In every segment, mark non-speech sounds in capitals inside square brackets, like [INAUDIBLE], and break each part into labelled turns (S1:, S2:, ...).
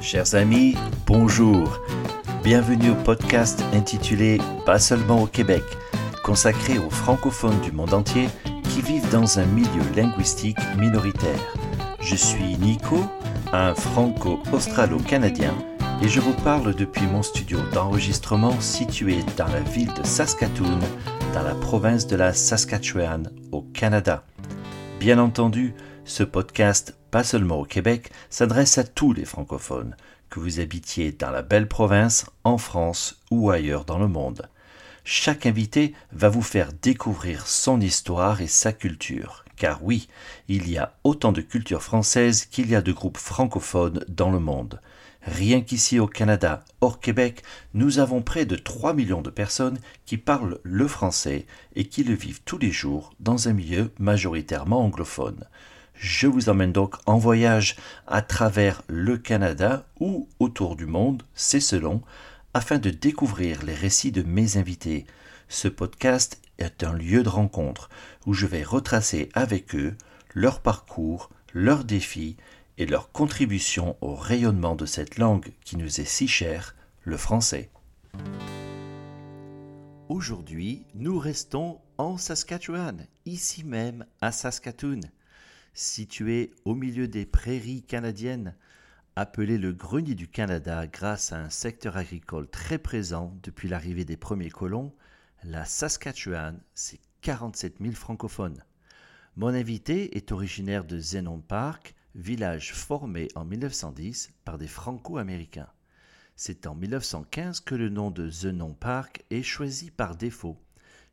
S1: Chers amis, bonjour. Bienvenue au podcast intitulé Pas seulement au Québec, consacré aux francophones du monde entier qui vivent dans un milieu linguistique minoritaire. Je suis Nico, un franco-australo-canadien, et je vous parle depuis mon studio d'enregistrement situé dans la ville de Saskatoon, dans la province de la Saskatchewan, au Canada. Bien entendu, ce podcast, pas seulement au Québec, s'adresse à tous les francophones, que vous habitiez dans la belle province, en France ou ailleurs dans le monde. Chaque invité va vous faire découvrir son histoire et sa culture, car oui, il y a autant de cultures françaises qu'il y a de groupes francophones dans le monde. Rien qu'ici au Canada, hors Québec, nous avons près de 3 millions de personnes qui parlent le français et qui le vivent tous les jours dans un milieu majoritairement anglophone. Je vous emmène donc en voyage à travers le Canada ou autour du monde, c'est selon, afin de découvrir les récits de mes invités. Ce podcast est un lieu de rencontre où je vais retracer avec eux leur parcours, leurs défis et leur contribution au rayonnement de cette langue qui nous est si chère, le français. Aujourd'hui, nous restons en Saskatchewan, ici même à Saskatoon, situé au milieu des prairies canadiennes, appelé le grenier du Canada grâce à un secteur agricole très présent depuis l'arrivée des premiers colons, la Saskatchewan, c'est 47 000 francophones. Mon invité est originaire de Zenon Park, village formé en 1910 par des Franco-Américains. C'est en 1915 que le nom de Zenon Park est choisi par défaut,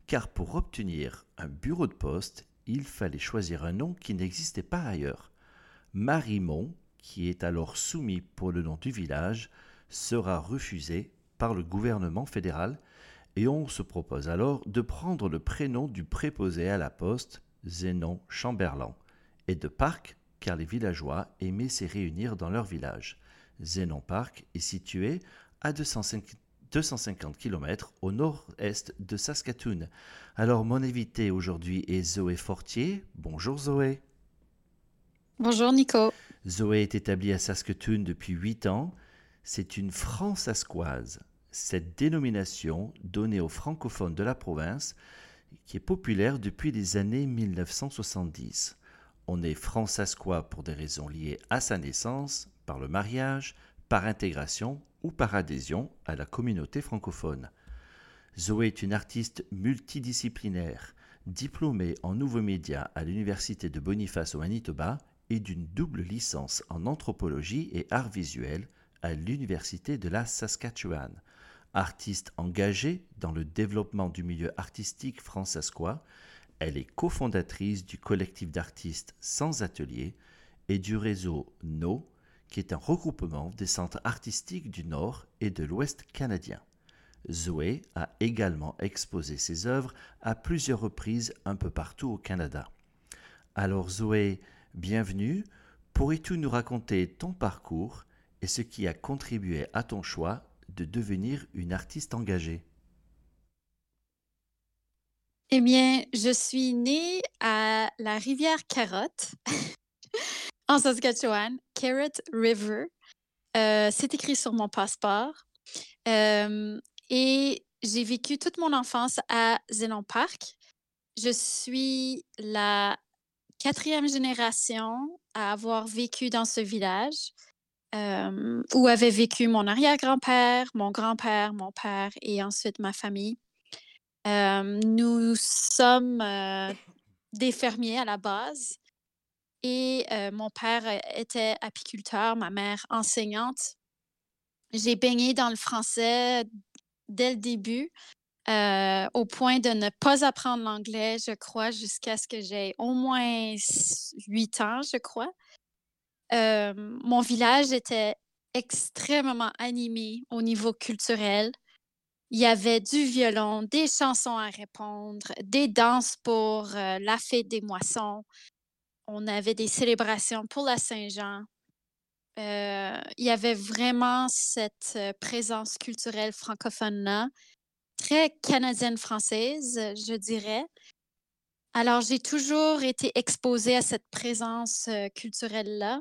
S1: car pour obtenir un bureau de poste, il fallait choisir un nom qui n'existait pas ailleurs. Marimont, qui est alors soumis pour le nom du village, sera refusé par le gouvernement fédéral et on se propose alors de prendre le prénom du préposé à la poste, Zénon Chamberlain, et de Park car les villageois aimaient s'y réunir dans leur village. Zénon Park est situé à 250 km au nord-est de Saskatoon. Alors mon invité aujourd'hui est Zoé Fortier. Bonjour Zoé.
S2: Bonjour Nico.
S1: Zoé est établie à Saskatoon depuis 8 ans. C'est une francescoise. Cette dénomination donnée aux francophones de la province qui est populaire depuis les années 1970. On est francescois pour des raisons liées à sa naissance, par le mariage, par intégration ou par adhésion à la communauté francophone. Zoé est une artiste multidisciplinaire, diplômée en nouveaux médias à l'Université de Boniface au Manitoba et d'une double licence en anthropologie et art visuel à l'Université de la Saskatchewan. Artiste engagée dans le développement du milieu artistique francescois, elle est cofondatrice du collectif d'artistes sans atelier et du réseau NO, qui est un regroupement des centres artistiques du Nord et de l'Ouest canadien. Zoé a également exposé ses œuvres à plusieurs reprises un peu partout au Canada. Alors Zoé, bienvenue. Pourrais-tu nous raconter ton parcours et ce qui a contribué à ton choix de devenir une artiste engagée?
S2: Eh bien, je suis née à la rivière Carotte, en Saskatchewan, Carrot River. Euh, c'est écrit sur mon passeport. Euh, et j'ai vécu toute mon enfance à Zenon Park. Je suis la quatrième génération à avoir vécu dans ce village euh, où avait vécu mon arrière-grand-père, mon grand-père, mon père et ensuite ma famille nous sommes des fermiers à la base et mon père était apiculteur, ma mère enseignante. J'ai baigné dans le français dès le début, au point de ne pas apprendre l'anglais, je crois, jusqu'à ce que j'ai au moins huit ans, je crois. mon village était extrêmement animé au niveau culturel. Il y avait du violon, des chansons à répondre, des danses pour la fête des moissons. On avait des célébrations pour la Saint-Jean. il y avait vraiment cette présence culturelle francophone-là, très canadienne-française, je dirais. Alors, j'ai toujours été exposée à cette présence culturelle-là.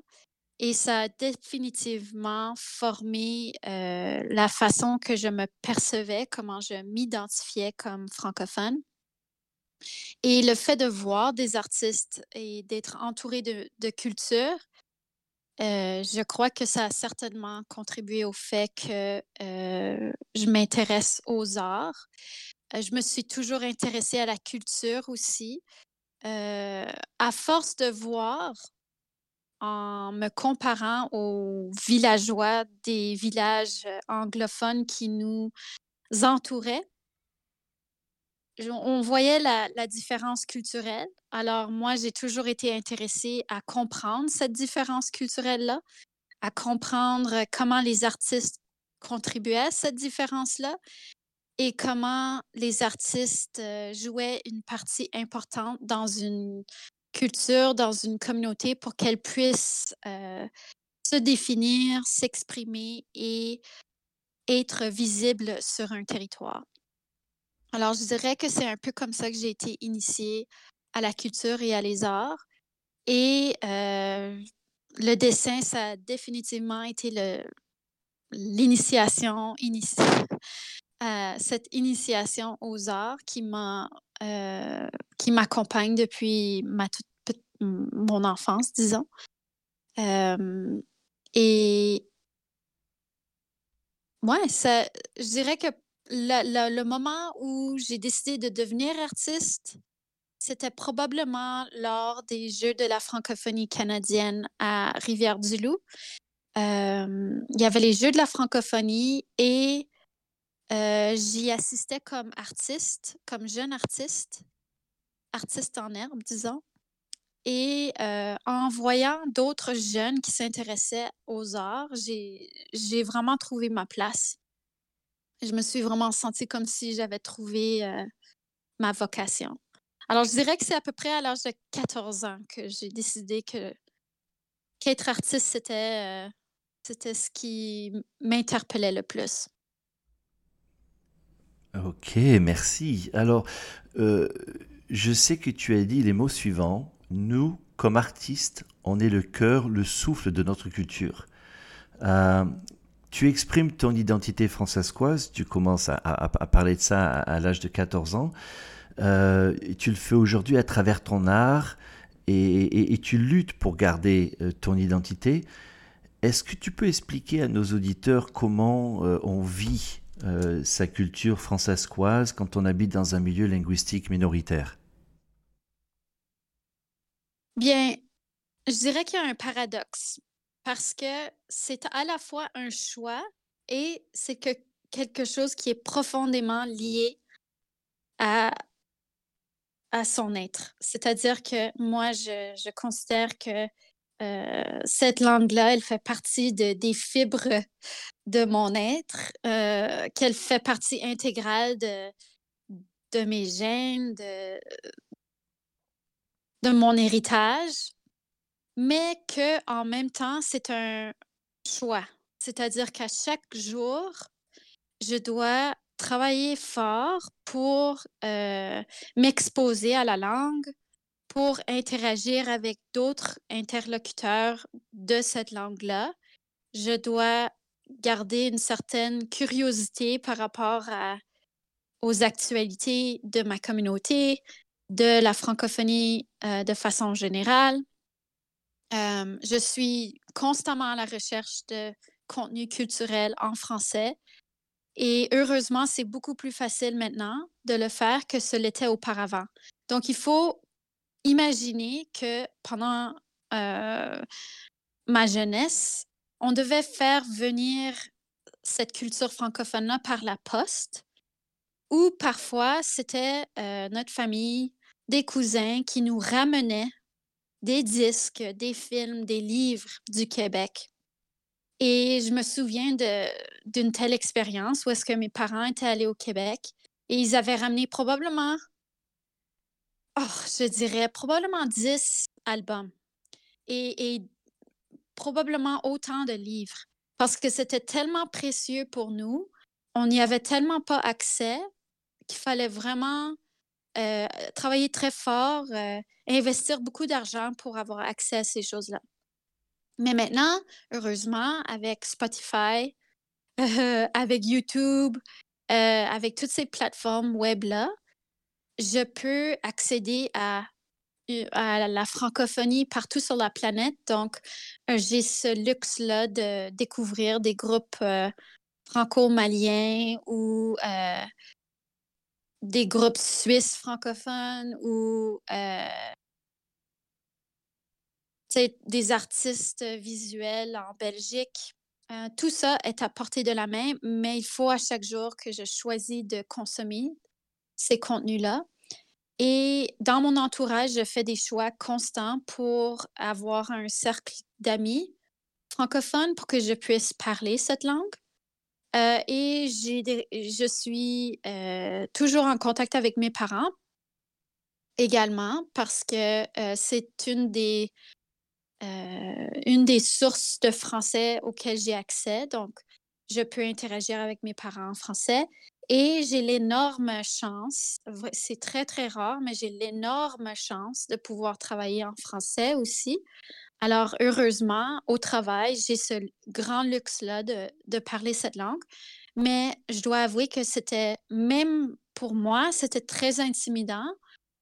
S2: et ça a définitivement formé euh, la façon que je me percevais, comment je m'identifiais comme francophone. Et le fait de voir des artistes et d'être entouré de, culture, euh, je crois que ça a certainement contribué au fait que euh, je m'intéresse aux arts. je me suis toujours intéressée à la culture aussi. à force de voir en me comparant aux villageois des villages euh, anglophones qui nous entouraient. On voyait la, différence culturelle. Alors moi, j'ai toujours été intéressée à comprendre cette différence culturelle-là, à comprendre comment les artistes contribuaient à cette différence-là et comment les artistes euh, jouaient une partie importante dans une culture dans une communauté pour qu'elle puisse euh, se définir, s'exprimer et être visible sur un territoire. Alors, je dirais que c'est un peu comme ça que j'ai été initiée à la culture et à les arts. Et euh, le dessin, ça a définitivement été l'initiation, euh, cette initiation aux arts qui m'a euh, m'accompagne depuis ma toute, mon enfance, disons. Et ouais, ça, je dirais que le moment où j'ai décidé de devenir artiste, c'était probablement lors des Jeux de la francophonie canadienne à Rivière-du-Loup. Euh, il y avait les Jeux de la francophonie et euh, j'y assistais comme artiste, comme jeune artiste, artiste en herbe, disons. Et euh, en voyant d'autres jeunes qui s'intéressaient aux arts, j'ai vraiment trouvé ma place. Je me suis vraiment sentie comme si j'avais trouvé ma vocation. Alors, je dirais que c'est à peu près à l'âge de 14 ans que j'ai décidé que qu'être artiste, c'était ce qui m'interpellait le plus.
S1: Ok, merci. Alors, je sais que tu as dit les mots suivants. Nous, comme artistes, on est le cœur, le souffle de notre culture. Tu exprimes ton identité françaiscoise, tu commences à, parler de ça à, l'âge de 14 ans. Euh, tu le fais aujourd'hui à travers ton art et, tu luttes pour garder ton identité. Est-ce que tu peux expliquer à nos auditeurs comment on vit euh, sa culture françaiscoise quand on habite dans un milieu linguistique minoritaire?
S2: Bien, je dirais qu'il y a un paradoxe parce que c'est à la fois un choix et c'est que quelque chose qui est profondément lié à, à son être. C'est-à-dire que moi, je, je considère que euh, cette langue-là, elle fait partie de, des fibres de mon être, euh, qu'elle fait partie intégrale de, de mes gènes, de, de mon héritage, mais que en même temps, c'est un choix. C'est-à-dire qu'à chaque jour, je dois travailler fort pour euh, m'exposer à la langue, pour interagir avec d'autres interlocuteurs de cette langue-là, je dois garder une certaine curiosité par rapport aux actualités de ma communauté, de la francophonie euh, de façon générale. Euh, je suis constamment à la recherche de contenu culturel en français et heureusement, c'est beaucoup plus facile maintenant de le faire que ce l'était auparavant. Donc, il faut Imaginez que pendant euh, ma jeunesse, on devait faire venir cette culture francophone-là par la poste, ou parfois c'était euh, notre famille, des cousins qui nous ramenaient des disques, des films, des livres du Québec. Et je me souviens d'une telle expérience où est-ce que mes parents étaient allés au Québec et ils avaient ramené probablement Oh, je dirais probablement 10 albums et, probablement autant de livres parce que c'était tellement précieux pour nous. On n'y avait tellement pas accès qu'il fallait vraiment euh, travailler très fort, euh, investir beaucoup d'argent pour avoir accès à ces choses-là. Mais maintenant, heureusement, avec Spotify, [LAUGHS] avec YouTube, avec toutes ces plateformes web-là, je peux accéder à, à la francophonie partout sur la planète. Donc, j'ai ce luxe-là de découvrir des groupes franco-maliens ou des groupes suisses francophones ou des artistes visuels en Belgique. Euh, tout ça est à portée de la main, mais il faut à chaque jour que je choisis de consommer ces contenus-là. Et dans mon entourage, je fais des choix constants pour avoir un cercle d'amis francophones pour que je puisse parler cette langue. Euh, et je suis euh, toujours en contact avec mes parents également parce que c'est une des euh, une des sources de français auxquelles j'ai accès. Donc, je peux interagir avec mes parents en français. Et j'ai l'énorme chance, c'est très, très rare, mais j'ai l'énorme chance de pouvoir travailler en français aussi. Alors, heureusement, au travail, j'ai ce grand luxe-là de, parler cette langue. Mais je dois avouer que c'était, même pour moi, c'était très intimidant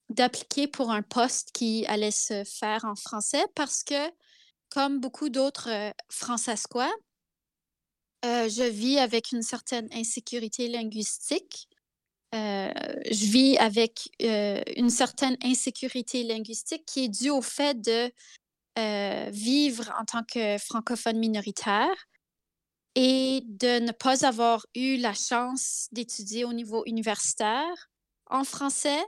S2: d'appliquer pour un poste qui allait se faire en français parce que, comme beaucoup d'autres euh, francescois, euh, je vis avec une certaine insécurité linguistique. Euh, je vis avec une certaine insécurité linguistique qui est due au fait de vivre en tant que francophone minoritaire et de ne pas avoir eu la chance d'étudier au niveau universitaire en français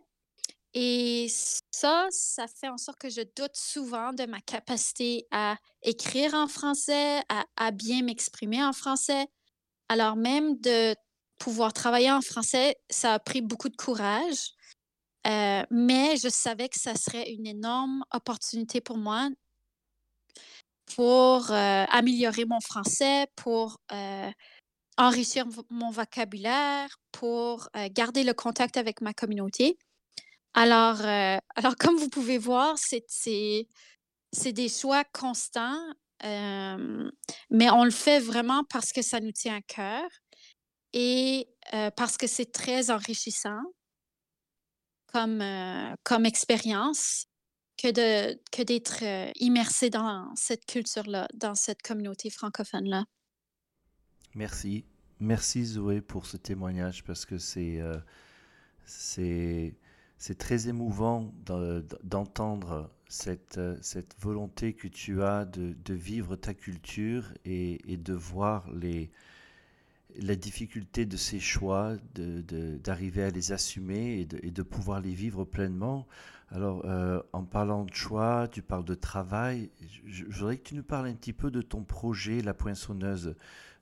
S2: et ça, ça fait en sorte que je doute souvent de ma capacité à écrire en français, à, bien m'exprimer en français. Alors même de pouvoir travailler en français, ça a pris beaucoup de courage. Euh, mais je savais que ça serait une énorme opportunité pour moi pour euh, améliorer mon français, pour euh, enrichir mon vocabulaire, pour garder le contact avec ma communauté. Alors, euh, [LAUGHS] alors comme vous pouvez voir, c'est des choix constants, mais on le fait vraiment parce que ça nous tient à cœur et euh, parce que c'est très enrichissant comme, euh, comme expérience que de que d'être immersé dans cette culture-là, dans cette communauté francophone-là.
S1: Merci. Merci Zoé pour ce témoignage parce que c'est c'est c'est très émouvant d'entendre cette, cette volonté que tu as de, vivre ta culture et, de voir les, la difficulté de ces choix, d'arriver de, à les assumer et de, pouvoir les vivre pleinement. Alors, euh, en parlant de choix, tu parles de travail. Je, voudrais que tu nous parles un petit peu de ton projet, La Poinçonneuse.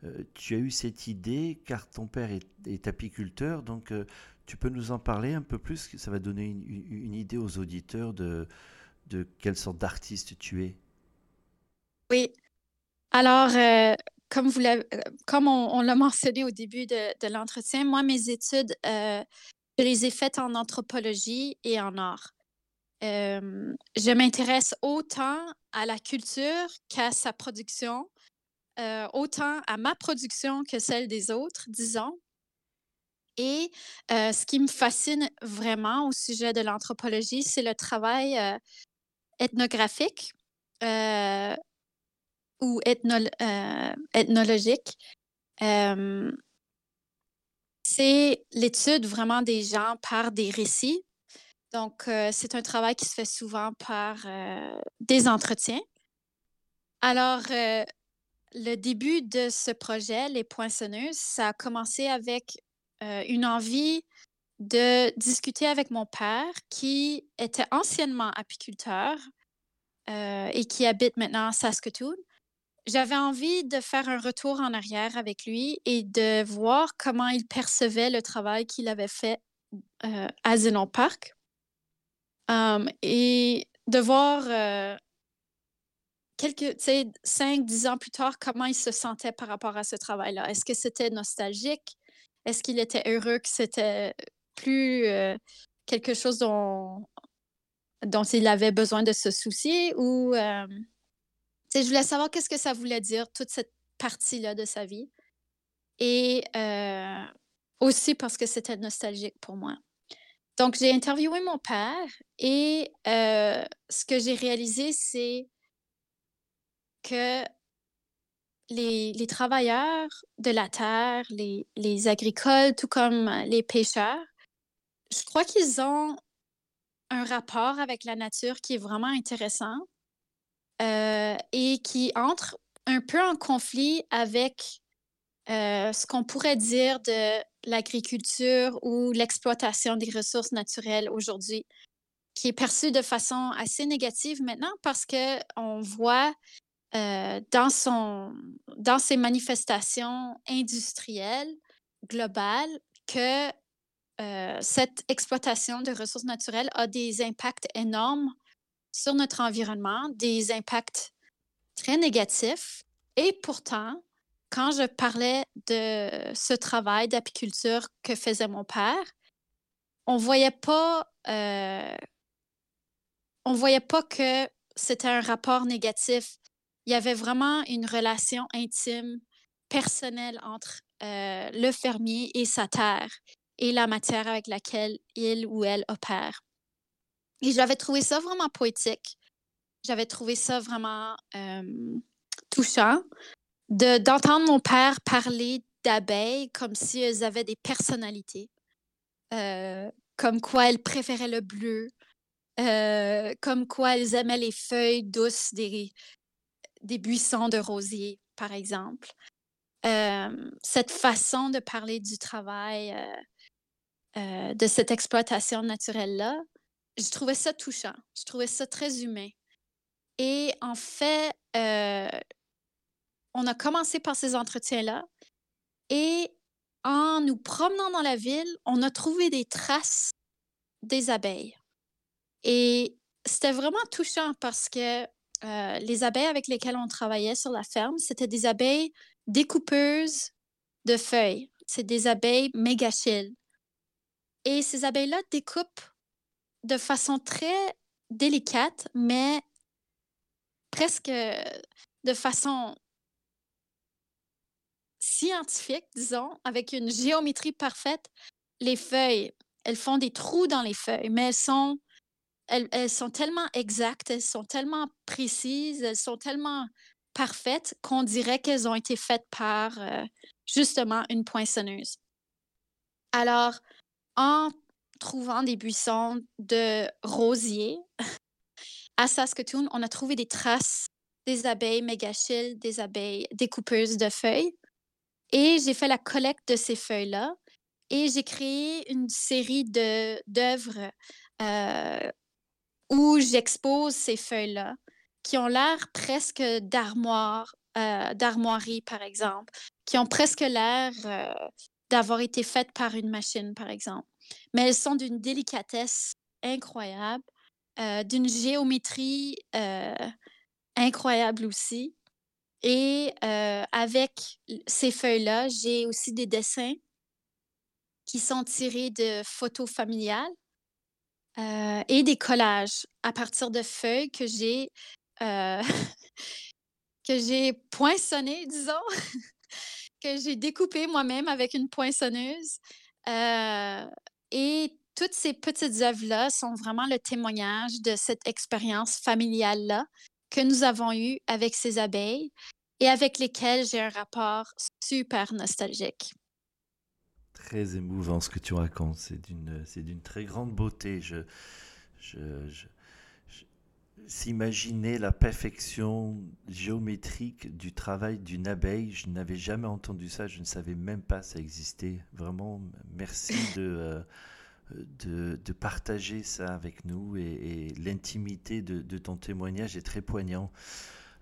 S1: Euh, tu as eu cette idée car ton père est, apiculteur, donc euh, tu peux nous en parler un peu plus Ça va donner une, idée aux auditeurs de, de quelle sorte d'artiste tu es?
S2: Oui. Alors, euh, comme on, l'a [LAUGHS] mentionné au début de, l'entretien, moi, mes études, euh, je les ai faites en anthropologie et en art. je m'intéresse autant à la culture qu'à sa production, autant à ma production que celle des autres, disons. Et ce qui me fascine vraiment au sujet de l'anthropologie, c'est le travail ethnographique ou ethnologique. c'est l'étude vraiment des gens par des récits. Donc, c'est un travail qui se fait souvent par des entretiens. Alors, le début de ce projet, Les Poinçonneuses, ça a commencé avec euh, une envie de discuter avec mon père qui était anciennement apiculteur euh, et qui habite maintenant à Saskatoon. J'avais envie de faire un retour en arrière avec lui et de voir comment il percevait le travail qu'il avait fait euh, à Zenon Park um, et de voir quelques, cinq, dix ans plus tard, comment il se sentait par rapport à ce travail-là. Est-ce que c'était nostalgique? Est-ce qu'il était heureux que c'était plus euh, quelque chose dont, dont il avait besoin de se soucier? Ou euh, je voulais savoir qu'est-ce que ça voulait dire, toute cette partie-là de sa vie. Et euh, aussi parce que c'était nostalgique pour moi. Donc, j'ai interviewé mon père et euh, ce que j'ai réalisé, c'est que les, travailleurs de la terre, les, les agricoles, tout comme les pêcheurs, je crois qu'ils ont un rapport avec la nature qui est vraiment intéressant euh, et qui entre un peu en conflit avec euh, ce qu'on pourrait dire de l'agriculture ou l'exploitation des ressources naturelles aujourd'hui, qui est perçue de façon assez négative maintenant parce qu'on voit euh, dans, son, dans ses manifestations industrielles globales que cette exploitation de ressources naturelles a des impacts énormes sur notre environnement, des impacts très négatifs. Et pourtant, quand je parlais de ce travail d'apiculture que faisait mon père, on voyait pas, euh, on voyait pas que c'était un rapport négatif. Il y avait vraiment une relation intime, personnelle entre euh, le fermier et sa terre et la matière avec laquelle il ou elle opère. Et j'avais trouvé ça vraiment poétique. J'avais trouvé ça vraiment touchant d'entendre mon père parler d'abeilles comme si elles avaient des personnalités, euh, comme quoi elles préféraient le bleu, euh, comme quoi elles aimaient les feuilles douces des, des buissons de rosiers, par exemple. cette façon de parler du travail euh, de cette exploitation naturelle-là, je trouvais ça touchant. Je trouvais ça très humain. Et en fait, euh, on a commencé par ces entretiens-là. Et en nous promenant dans la ville, on a trouvé des traces des abeilles. Et c'était vraiment touchant parce que euh, les abeilles avec lesquelles on travaillait sur la ferme, c'était des abeilles découpeuses de feuilles. C'est des abeilles mégachilles. Et ces abeilles-là découpent de façon très délicate, mais presque de façon scientifique, disons, avec une géométrie parfaite, les feuilles. Elles font des trous dans les feuilles, mais elles sont, elles, sont tellement exactes, elles sont tellement précises, elles sont tellement parfaites qu'on dirait qu'elles ont été faites par euh, justement une poinçonneuse. Alors, en trouvant des buissons de rosiers à Saskatoon, on a trouvé des traces des abeilles mégachilles, des abeilles découpeuses de feuilles. Et j'ai fait la collecte de ces feuilles-là et j'ai créé une série d'œuvres euh, où j'expose ces feuilles-là qui ont l'air presque euh, d'armoiries, par exemple, qui ont presque l'air euh, d'avoir été faites par une machine, par exemple. Mais elles sont d'une délicatesse incroyable, d'une géométrie incroyable aussi. Et avec ces feuilles-là, j'ai aussi des dessins qui sont tirés de photos familiales et des collages à partir de feuilles que j'ai [LAUGHS] que poinçonnées, disons, [LAUGHS] que j'ai découpé moi-même avec une poinçonneuse. Et toutes ces petites œuvres-là sont vraiment le témoignage de cette expérience familiale-là que nous avons eue avec ces abeilles et avec lesquelles j'ai un rapport super nostalgique.
S1: Très émouvant ce que tu racontes, c'est d'une très grande beauté. Je, je, je, s'imaginer la perfection géométrique du travail d'une abeille. Je n'avais jamais entendu ça, je ne savais même pas ça existait. Vraiment, merci [LAUGHS] de, euh, de, partager ça avec nous et, l'intimité de, ton témoignage est très poignant.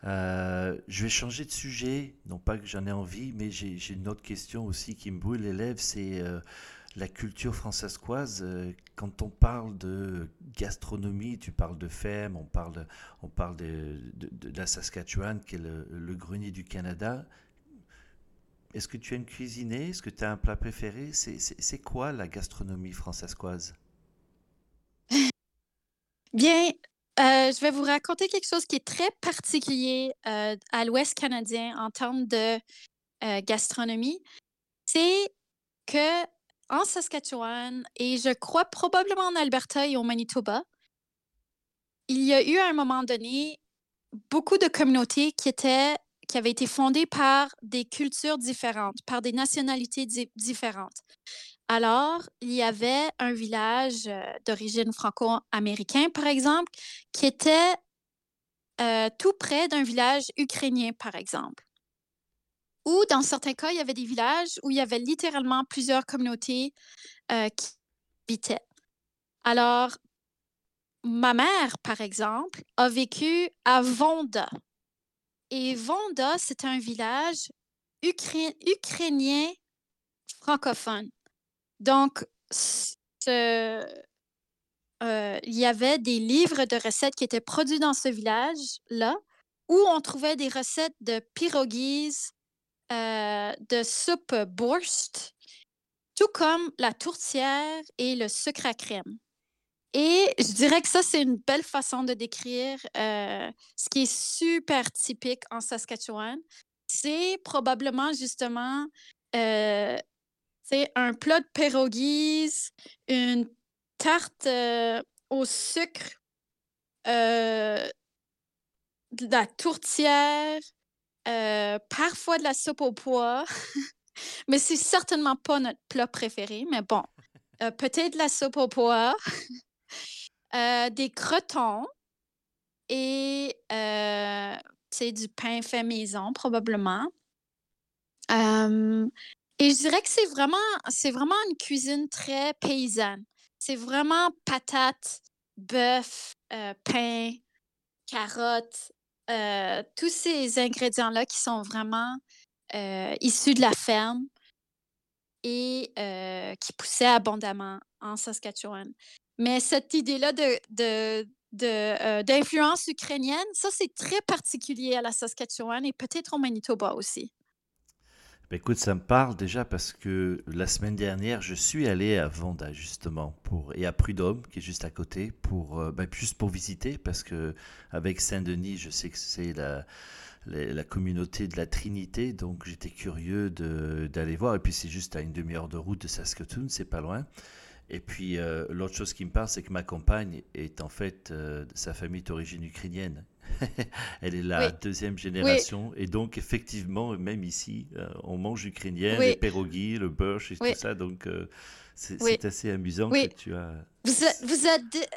S1: Euh, je vais changer de sujet, non pas que j'en ai envie, mais j'ai une autre question aussi qui me brûle les lèvres, c'est... Euh, la culture françaiscoise, euh, quand on parle de gastronomie, tu parles de femme, on parle, on parle de, la Saskatchewan, qui est le, grenier du Canada. Est-ce que tu aimes cuisiner? Est-ce que tu as un plat préféré? C'est quoi la gastronomie françaiscoise [LAUGHS]
S2: Bien, je vais vous raconter quelque chose qui est très particulier à l'Ouest canadien en termes de gastronomie. C'est que en Saskatchewan et je crois probablement en Alberta et au Manitoba, il y a eu à un moment donné beaucoup de communautés qui étaient qui avaient été fondées par des cultures différentes, par des nationalités différentes. Alors, il y avait un village euh, d'origine franco-américain, par exemple, qui était euh, tout près d'un village ukrainien, par exemple. Ou dans certains cas, il y avait des villages où il y avait littéralement plusieurs communautés euh, qui habitaient. Alors, ma mère, par exemple, a vécu à Vonda. Et Vonda, c'est un village ukrainien francophone. Donc, euh, il y avait des livres de recettes qui étaient produits dans ce village-là, où on trouvait des recettes de pierogies, euh, de soupe borscht, tout comme la tourtière et le sucre à crème. Et je dirais que ça, c'est une belle façon de décrire euh, ce qui est super typique en Saskatchewan. C'est probablement justement euh, un plat de pierogies, une tarte au sucre, la tourtière, euh, parfois de la soupe au pois, [LAUGHS] mais c'est certainement pas notre plat préféré. Mais bon, euh, peut-être de la soupe au pois, [LAUGHS] euh, des crotons et du pain fait maison probablement. et je dirais que c'est vraiment, vraiment une cuisine très paysanne. C'est vraiment patates, bœuf, pain, carottes, euh, tous ces ingrédients-là qui sont vraiment euh, issus de la ferme et euh, qui poussaient abondamment en Saskatchewan. Mais cette idée-là de, d'influence ukrainienne, ça, c'est très particulier à la Saskatchewan et peut-être au Manitoba aussi.
S1: Bah, écoute, ça me parle déjà parce que la semaine dernière, je suis allé à Vanda justement pour et à Prudhomme qui est juste à côté pour euh, bah, juste pour visiter parce que avec Saint-Denis, je sais que c'est la, la, communauté de la Trinité, donc j'étais curieux d'aller voir et puis c'est juste à une demi-heure de route de Saskatoon, c'est pas loin. Et puis, euh, l'autre chose qui me parle, c'est que ma compagne est en fait, euh, sa famille d'origine ukrainienne. [LAUGHS] Elle est la deuxième génération. Et donc, effectivement, même ici, euh, on mange ukrainien, les pierogies, le beurre et tout ça. Donc, c'est assez amusant que tu as...
S2: Vous vous êtes,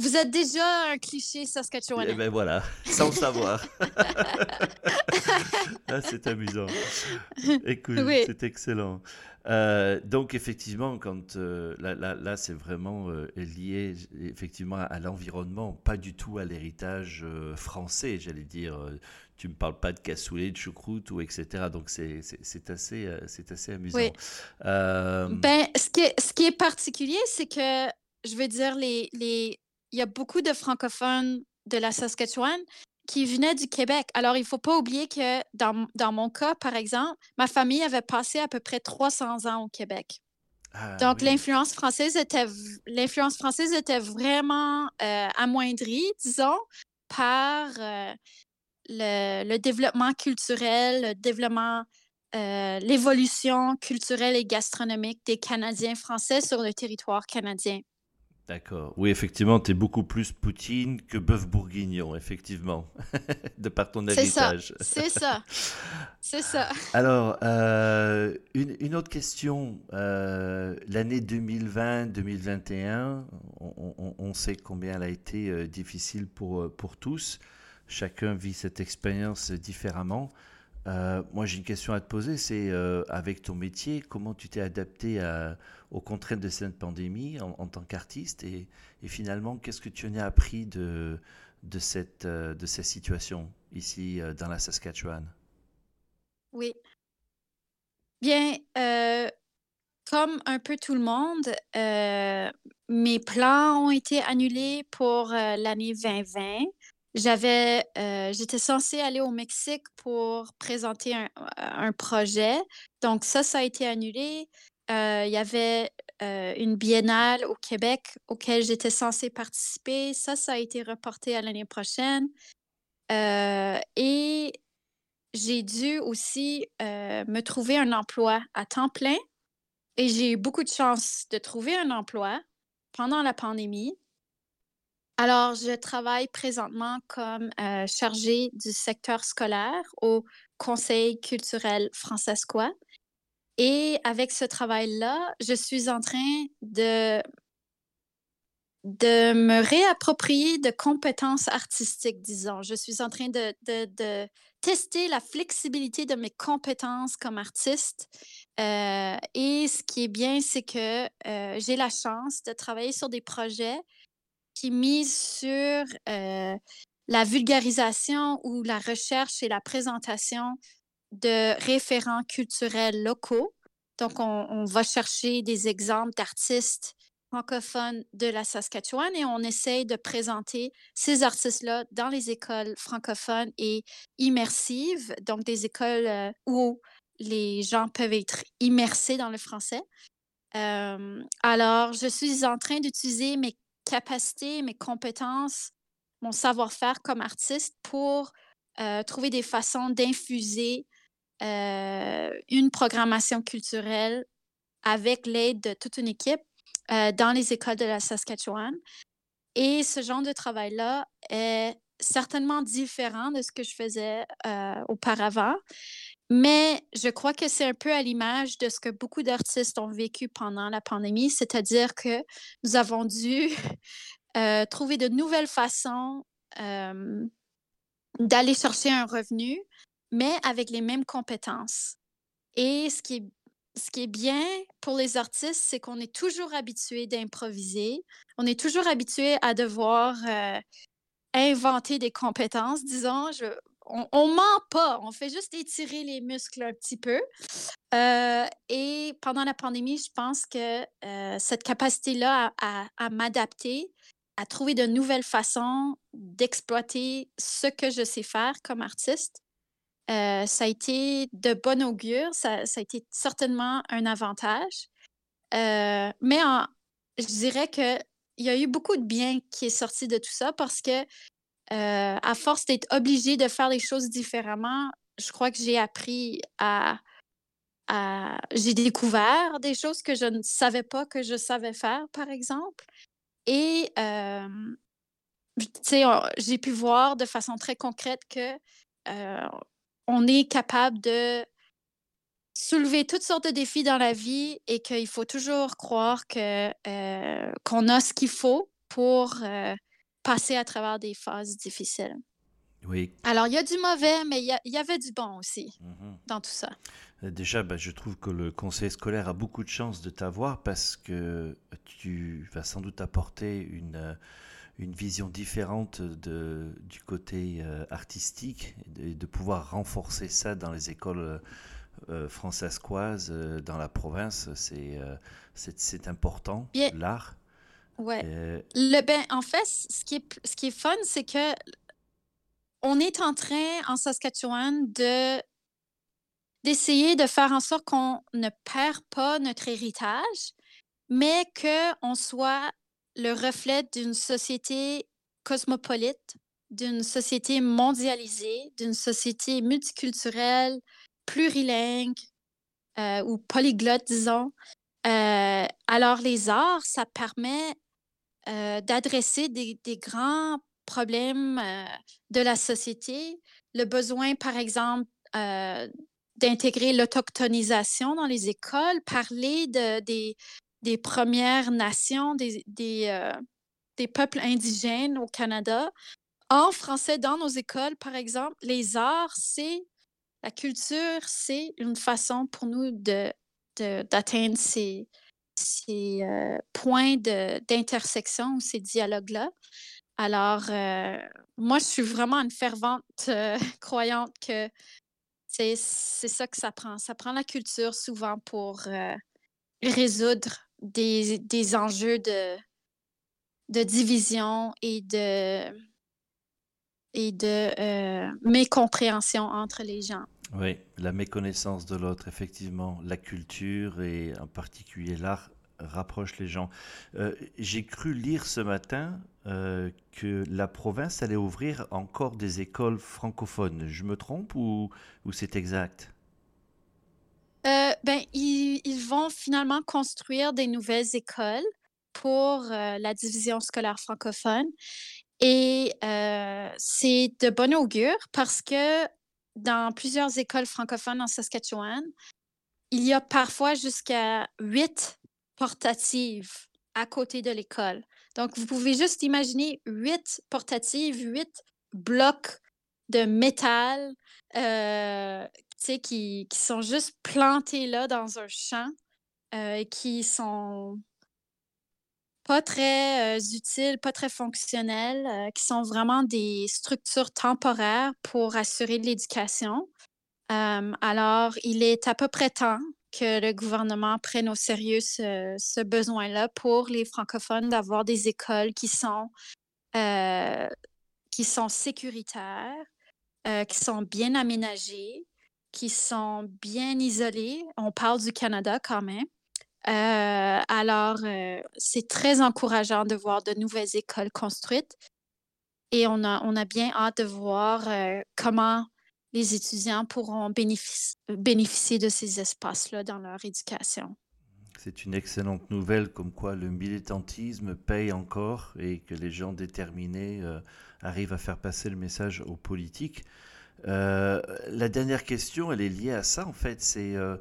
S2: vous êtes déjà un cliché saskatchewanais.
S1: Eh ben voilà, [LAUGHS] sans savoir. ah, c'est amusant. Écoute, c'est excellent. Euh, donc effectivement, quand euh, là, là, c'est vraiment euh, lié effectivement à, l'environnement, pas du tout à l'héritage français, j'allais dire. tu me parles pas de cassoulet, de choucroute ou etc. Donc c'est assez c'est assez amusant. Oui.
S2: Ben ce qui est, ce qui est particulier, c'est que je veux dire les, les il y a beaucoup de francophones de la Saskatchewan qui venaient du Québec. Alors, il ne faut pas oublier que dans, dans, mon cas, par exemple, ma famille avait passé à peu près 300 ans au Québec. Ah Donc, l'influence française était l'influence française était vraiment euh, amoindrie, disons, par euh, le, le, développement culturel, le développement, euh, l'évolution culturelle et gastronomique des Canadiens français sur le territoire canadien.
S1: D'accord. Oui, effectivement, tu es beaucoup plus Poutine que bœuf bourguignon, effectivement, [LAUGHS] de par ton héritage.
S2: C'est ça. C'est ça. [LAUGHS]
S1: Alors, euh, une, autre question. Euh, l'année 2020-2021, on, sait combien elle a été euh, difficile pour, pour tous. Chacun vit cette expérience différemment. Euh, moi, j'ai une question à te poser, c'est euh, avec ton métier, comment tu t'es adapté aux contraintes de cette pandémie en, tant qu'artiste et, finalement, qu'est-ce que tu en as appris de, euh, cette situation ici dans la Saskatchewan?
S2: Oui. Bien, comme un peu tout le monde, mes plans ont été annulés pour l'année 2020. J'avais, euh, j'étais censée aller au Mexique pour présenter un, projet. Donc ça, ça a été annulé. Il y avait une biennale au Québec auquel j'étais censée participer. Ça, ça a été reporté à l'année prochaine. et j'ai dû aussi me trouver un emploi à temps plein. Et j'ai eu beaucoup de chance de trouver un emploi pendant la pandémie. Alors, je travaille présentement comme chargée du secteur scolaire au Conseil culturel francescois. Et avec ce travail-là, je suis en train de, de me réapproprier de compétences artistiques, disons. Je suis en train de, de, tester la flexibilité de mes compétences comme artiste. Euh, et ce qui est bien, c'est que euh, j'ai la chance de travailler sur des projets qui misent sur euh, la vulgarisation ou la recherche et la présentation de référents culturels locaux. Donc, on, va chercher des exemples d'artistes francophones de la Saskatchewan et on essaye de présenter ces artistes-là dans les écoles francophones et immersives, donc des écoles euh, où les gens peuvent être immersés dans le français. Euh, alors, je suis en train d'utiliser mes capacités, mes compétences, mon savoir-faire comme artiste pour euh, trouver des façons d'infuser une programmation culturelle avec l'aide de toute une équipe euh, dans les écoles de la Saskatchewan. Et ce genre de travail-là est certainement différent de ce que je faisais euh, auparavant, mais je crois que c'est un peu à l'image de ce que beaucoup d'artistes ont vécu pendant la pandémie, c'est-à-dire que nous avons dû [LAUGHS] trouver de nouvelles façons d'aller chercher un revenu mais avec les mêmes compétences. Et ce qui est, ce qui est bien pour les artistes, c'est qu'on est toujours habitué d'improviser. On est toujours habitué à devoir euh, inventer des compétences, disons. On, ne ment pas, on fait juste étirer les muscles un petit peu. Euh, et pendant la pandémie, je pense que euh, cette capacité-là à m'adapter, à trouver de nouvelles façons d'exploiter ce que je sais faire comme artiste, euh, ça a été de bon augure, ça, a été certainement un avantage. Euh, mais je dirais qu'il y a eu beaucoup de bien qui est sorti de tout ça parce que, euh, à force d'être obligé de faire les choses différemment, je crois que j'ai appris à, J'ai découvert des choses que je ne savais pas que je savais faire, par exemple. Et, j'ai pu voir de façon très concrète que on est capable de soulever toutes sortes de défis dans la vie et qu'il faut toujours croire que euh, qu'on a ce qu'il faut pour euh, passer à travers des phases difficiles.
S1: Oui.
S2: Alors, il y a du mauvais, mais il y, avait du bon aussi mm-hmm. dans tout ça.
S1: Euh, déjà, ben, je trouve que le conseil scolaire a beaucoup de chance de t'avoir parce que tu vas sans doute apporter une une vision différente de, du côté euh, artistique et de, pouvoir renforcer ça dans les écoles euh, euh francescoises dans la province, c'est c'est important, l'art.
S2: Ouais. Le, ben, en fait, ce qui est, ce qui est fun, c'est que on est en train, en Saskatchewan, de d'essayer de faire en sorte qu'on ne perd pas notre héritage, mais qu'on soit le reflet d'une société cosmopolite, d'une société mondialisée, d'une société multiculturelle, plurilingue euh, ou polyglotte, disons. Euh, alors, les arts, ça permet euh, d'adresser des, grands problèmes de la société. Le besoin, par exemple, d'intégrer l'autochtonisation dans les écoles, parler de, des, des Premières Nations, des, euh, des, peuples indigènes au Canada. En français, dans nos écoles, par exemple, les arts, c'est la culture, c'est une façon pour nous de, d'atteindre ces, ces euh, points d'intersection ou ces dialogues-là. Alors, euh, moi, je suis vraiment une fervente [LAUGHS] croyante que c'est ça que ça prend. Ça prend la culture souvent pour résoudre des, des enjeux de, de division et de, et de euh, mécompréhension entre les gens.
S1: Oui, la méconnaissance de l'autre, effectivement, la culture et en particulier l'art rapproche les gens. Euh, j'ai cru lire ce matin euh, que la province allait ouvrir encore des écoles francophones. Je me trompe ou, ou c'est exact?
S2: Euh, ben, ils, vont finalement construire des nouvelles écoles pour euh, la division scolaire francophone. Et euh, c'est de bon augure parce que dans plusieurs écoles francophones en Saskatchewan, il y a parfois jusqu'à huit portatives à côté de l'école. Donc, vous pouvez juste imaginer huit portatives, huit blocs de métal qui, qui sont juste plantés là dans un champ euh, qui sont pas très euh, utiles, pas très fonctionnels, euh, qui sont vraiment des structures temporaires pour assurer l'éducation. Alors, il est à peu près temps que le gouvernement prenne au sérieux ce, ce besoin-là pour les francophones d'avoir des écoles qui sont, qui sont sécuritaires, qui sont bien aménagées, qui sont bien isolées. On parle du Canada quand même. Euh, alors, euh, c'est très encourageant de voir de nouvelles écoles construites et on a, on a bien hâte de voir euh, comment les étudiants pourront bénéfici- bénéficier de ces espaces-là dans leur éducation.
S1: C'est une excellente nouvelle comme quoi le militantisme paye encore et que les gens déterminés arrivent à faire passer le message aux politiques. Euh, la dernière question, elle est liée à ça en fait, c'est euh,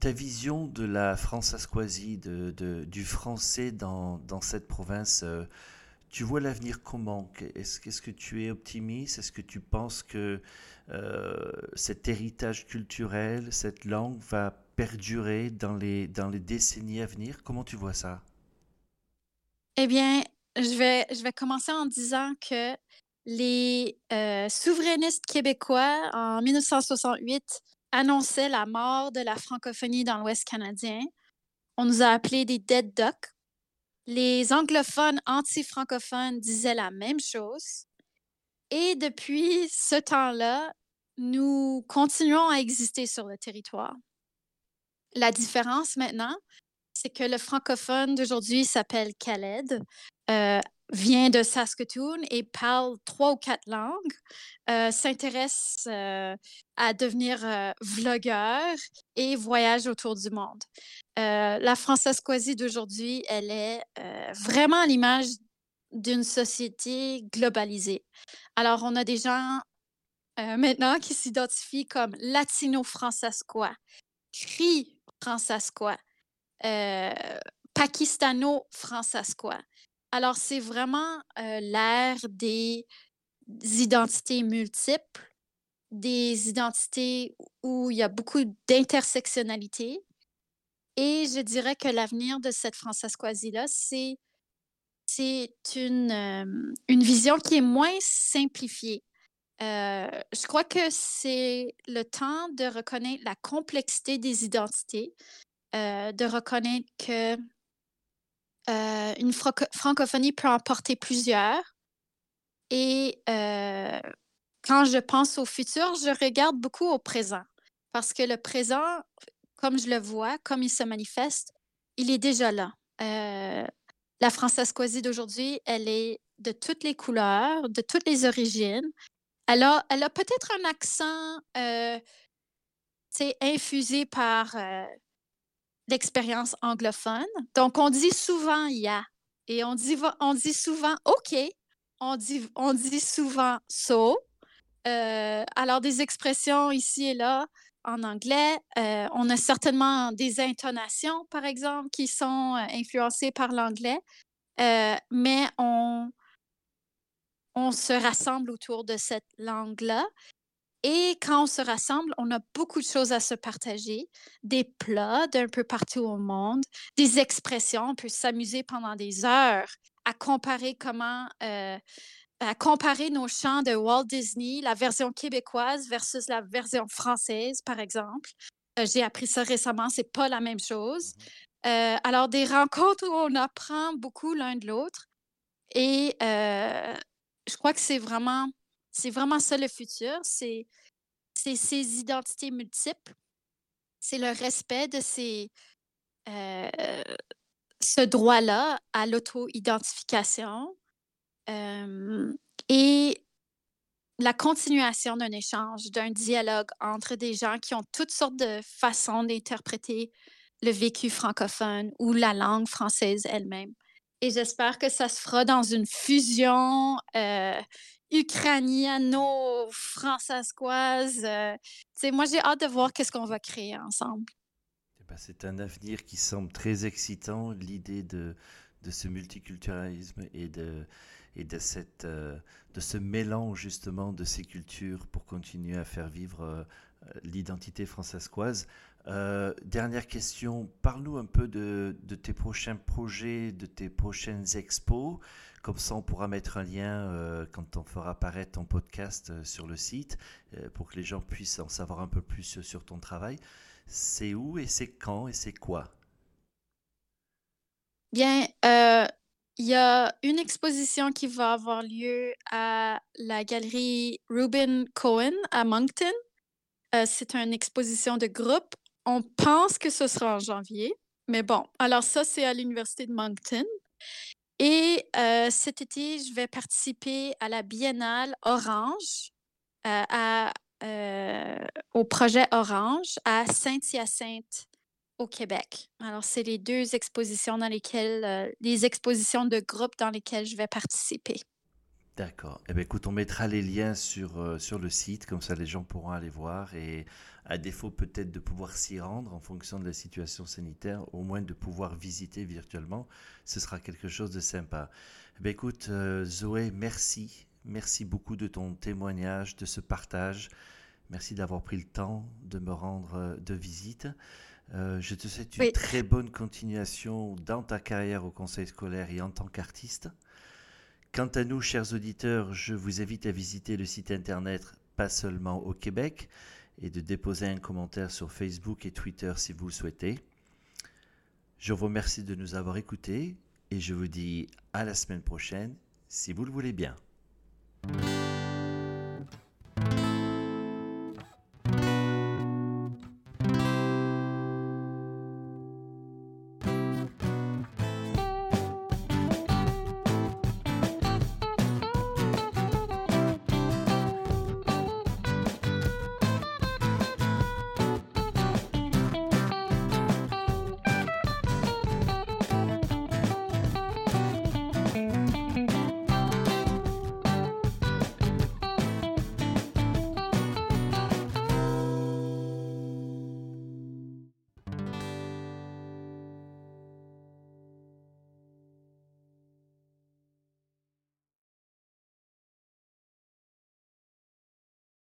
S1: ta vision de la France-Asquazie, de, de- du français dans, cette province. euh, tu vois l'avenir comment? Est-ce, que tu es optimiste? Est-ce que tu penses que cet héritage culturel, cette langue va perdurer dans les, dans les décennies à venir? Comment tu vois ça?
S2: Eh bien, je vais, je vais commencer en disant que les euh, souverainistes québécois, en 1968, annonçaient la mort de la francophonie dans l'Ouest canadien. On nous a appelés des dead ducks. Les anglophones anti-francophones disaient la même chose. Et depuis ce temps-là, nous continuons à exister sur le territoire. La différence maintenant, c'est que le francophone d'aujourd'hui s'appelle Khaled, euh, vient de Saskatoon et parle trois ou quatre langues, euh, s'intéresse euh, à devenir euh, vlogueur et voyage autour du monde. Euh, la Française-Coisie d'aujourd'hui, elle est vraiment l'image d'une société globalisée. Alors, on a des gens maintenant qui s'identifient comme latino-francescois, cri-francescois, euh, pakistano-francescois. Alors, c'est vraiment l'ère des identités multiples, des identités où il y a beaucoup d'intersectionnalité. Et je dirais que l'avenir de cette Française-Coisie-là, c'est c'est une, une vision qui est moins simplifiée. Je crois que c'est le temps de reconnaître la complexité des identités, de reconnaître que euh, une franco- francophonie peut en porter plusieurs. Et euh, quand je pense au futur, je regarde beaucoup au présent. Parce que le présent, comme je le vois, comme il se manifeste, il est déjà là. Euh, la Française-Coisie d'aujourd'hui, elle est de toutes les couleurs, de toutes les origines. Elle a, elle a peut-être un accent euh, infusé par l'expérience anglophone. Donc, on dit souvent «ya» et on dit, souvent «OK». On dit, souvent «so». Euh, alors, des expressions ici et là en anglais. Euh, on a certainement des intonations, par exemple, qui sont euh, influencées par l'anglais, mais on, on se rassemble autour de cette langue-là. Et quand on se rassemble, on a beaucoup de choses à se partager, des plats d'un peu partout au monde, des expressions. On peut s'amuser pendant des heures à comparer comment, euh, à comparer nos chants de Walt Disney, la version québécoise versus la version française, par exemple. Euh, j'ai appris ça récemment, c'est pas la même chose.
S1: Mhm.
S2: Euh, alors, des rencontres où on apprend beaucoup l'un de l'autre. Et je crois que c'est vraiment, c'est vraiment ça le futur. C'est ces identités multiples, c'est le respect de ces, euh, ce droit-là à l'auto-identification euh, et la continuation d'un échange, d'un dialogue entre des gens qui ont toutes sortes de façons d'interpréter le vécu francophone ou la langue française elle-même. Et j'espère que ça se fera dans une fusion euh, ukrainiano-françaiscoise. Euh, moi, j'ai hâte de voir qu'est-ce qu'on va créer ensemble.
S1: Eh ben, c'est un avenir qui semble très excitant, l'idée de, de ce multiculturalisme et de, et de, cette, euh, de ce mélange justement de ces cultures pour continuer à faire vivre euh, l'identité françaiscoise. Euh, dernière question, parle-nous un peu de, tes prochains projets, de tes prochaines expos. Comme ça, on pourra mettre un lien quand on fera apparaître ton podcast sur le site pour que les gens puissent en savoir un peu plus sur ton travail. C'est où et c'est quand et c'est quoi?
S2: Bien, euh, il y a une exposition qui va avoir lieu à la galerie Ruben Cohen à Moncton. Euh, c'est une exposition de groupe. On pense que ce sera en janvier, mais bon, alors ça, c'est à l'Université de Moncton. Et euh, cet été, je vais participer à la Biennale Orange, à, au projet Orange à Saint-Hyacinthe au Québec. Alors, c'est les deux expositions dans lesquelles, euh, les expositions de groupe dans lesquelles je vais participer.
S1: D'accord. Eh bien, écoute, on mettra les liens sur, euh, sur le site, comme ça les gens pourront aller voir et à défaut peut-être de pouvoir s'y rendre en fonction de la situation sanitaire, au moins de pouvoir visiter virtuellement, ce sera quelque chose de sympa. Eh bien, écoute, euh, Zoé, merci. Merci beaucoup de ton témoignage, de ce partage. Merci d'avoir pris le temps de me rendre de visite. Euh, je te souhaite une très bonne continuation dans ta carrière au conseil scolaire et en tant qu'artiste. Quant à nous, chers auditeurs, je vous invite à visiter le site internet Pas seulement au Québec et de déposer un commentaire sur Facebook et Twitter si vous le souhaitez. Je vous remercie de nous avoir écoutés et je vous dis à la semaine prochaine si vous le voulez bien.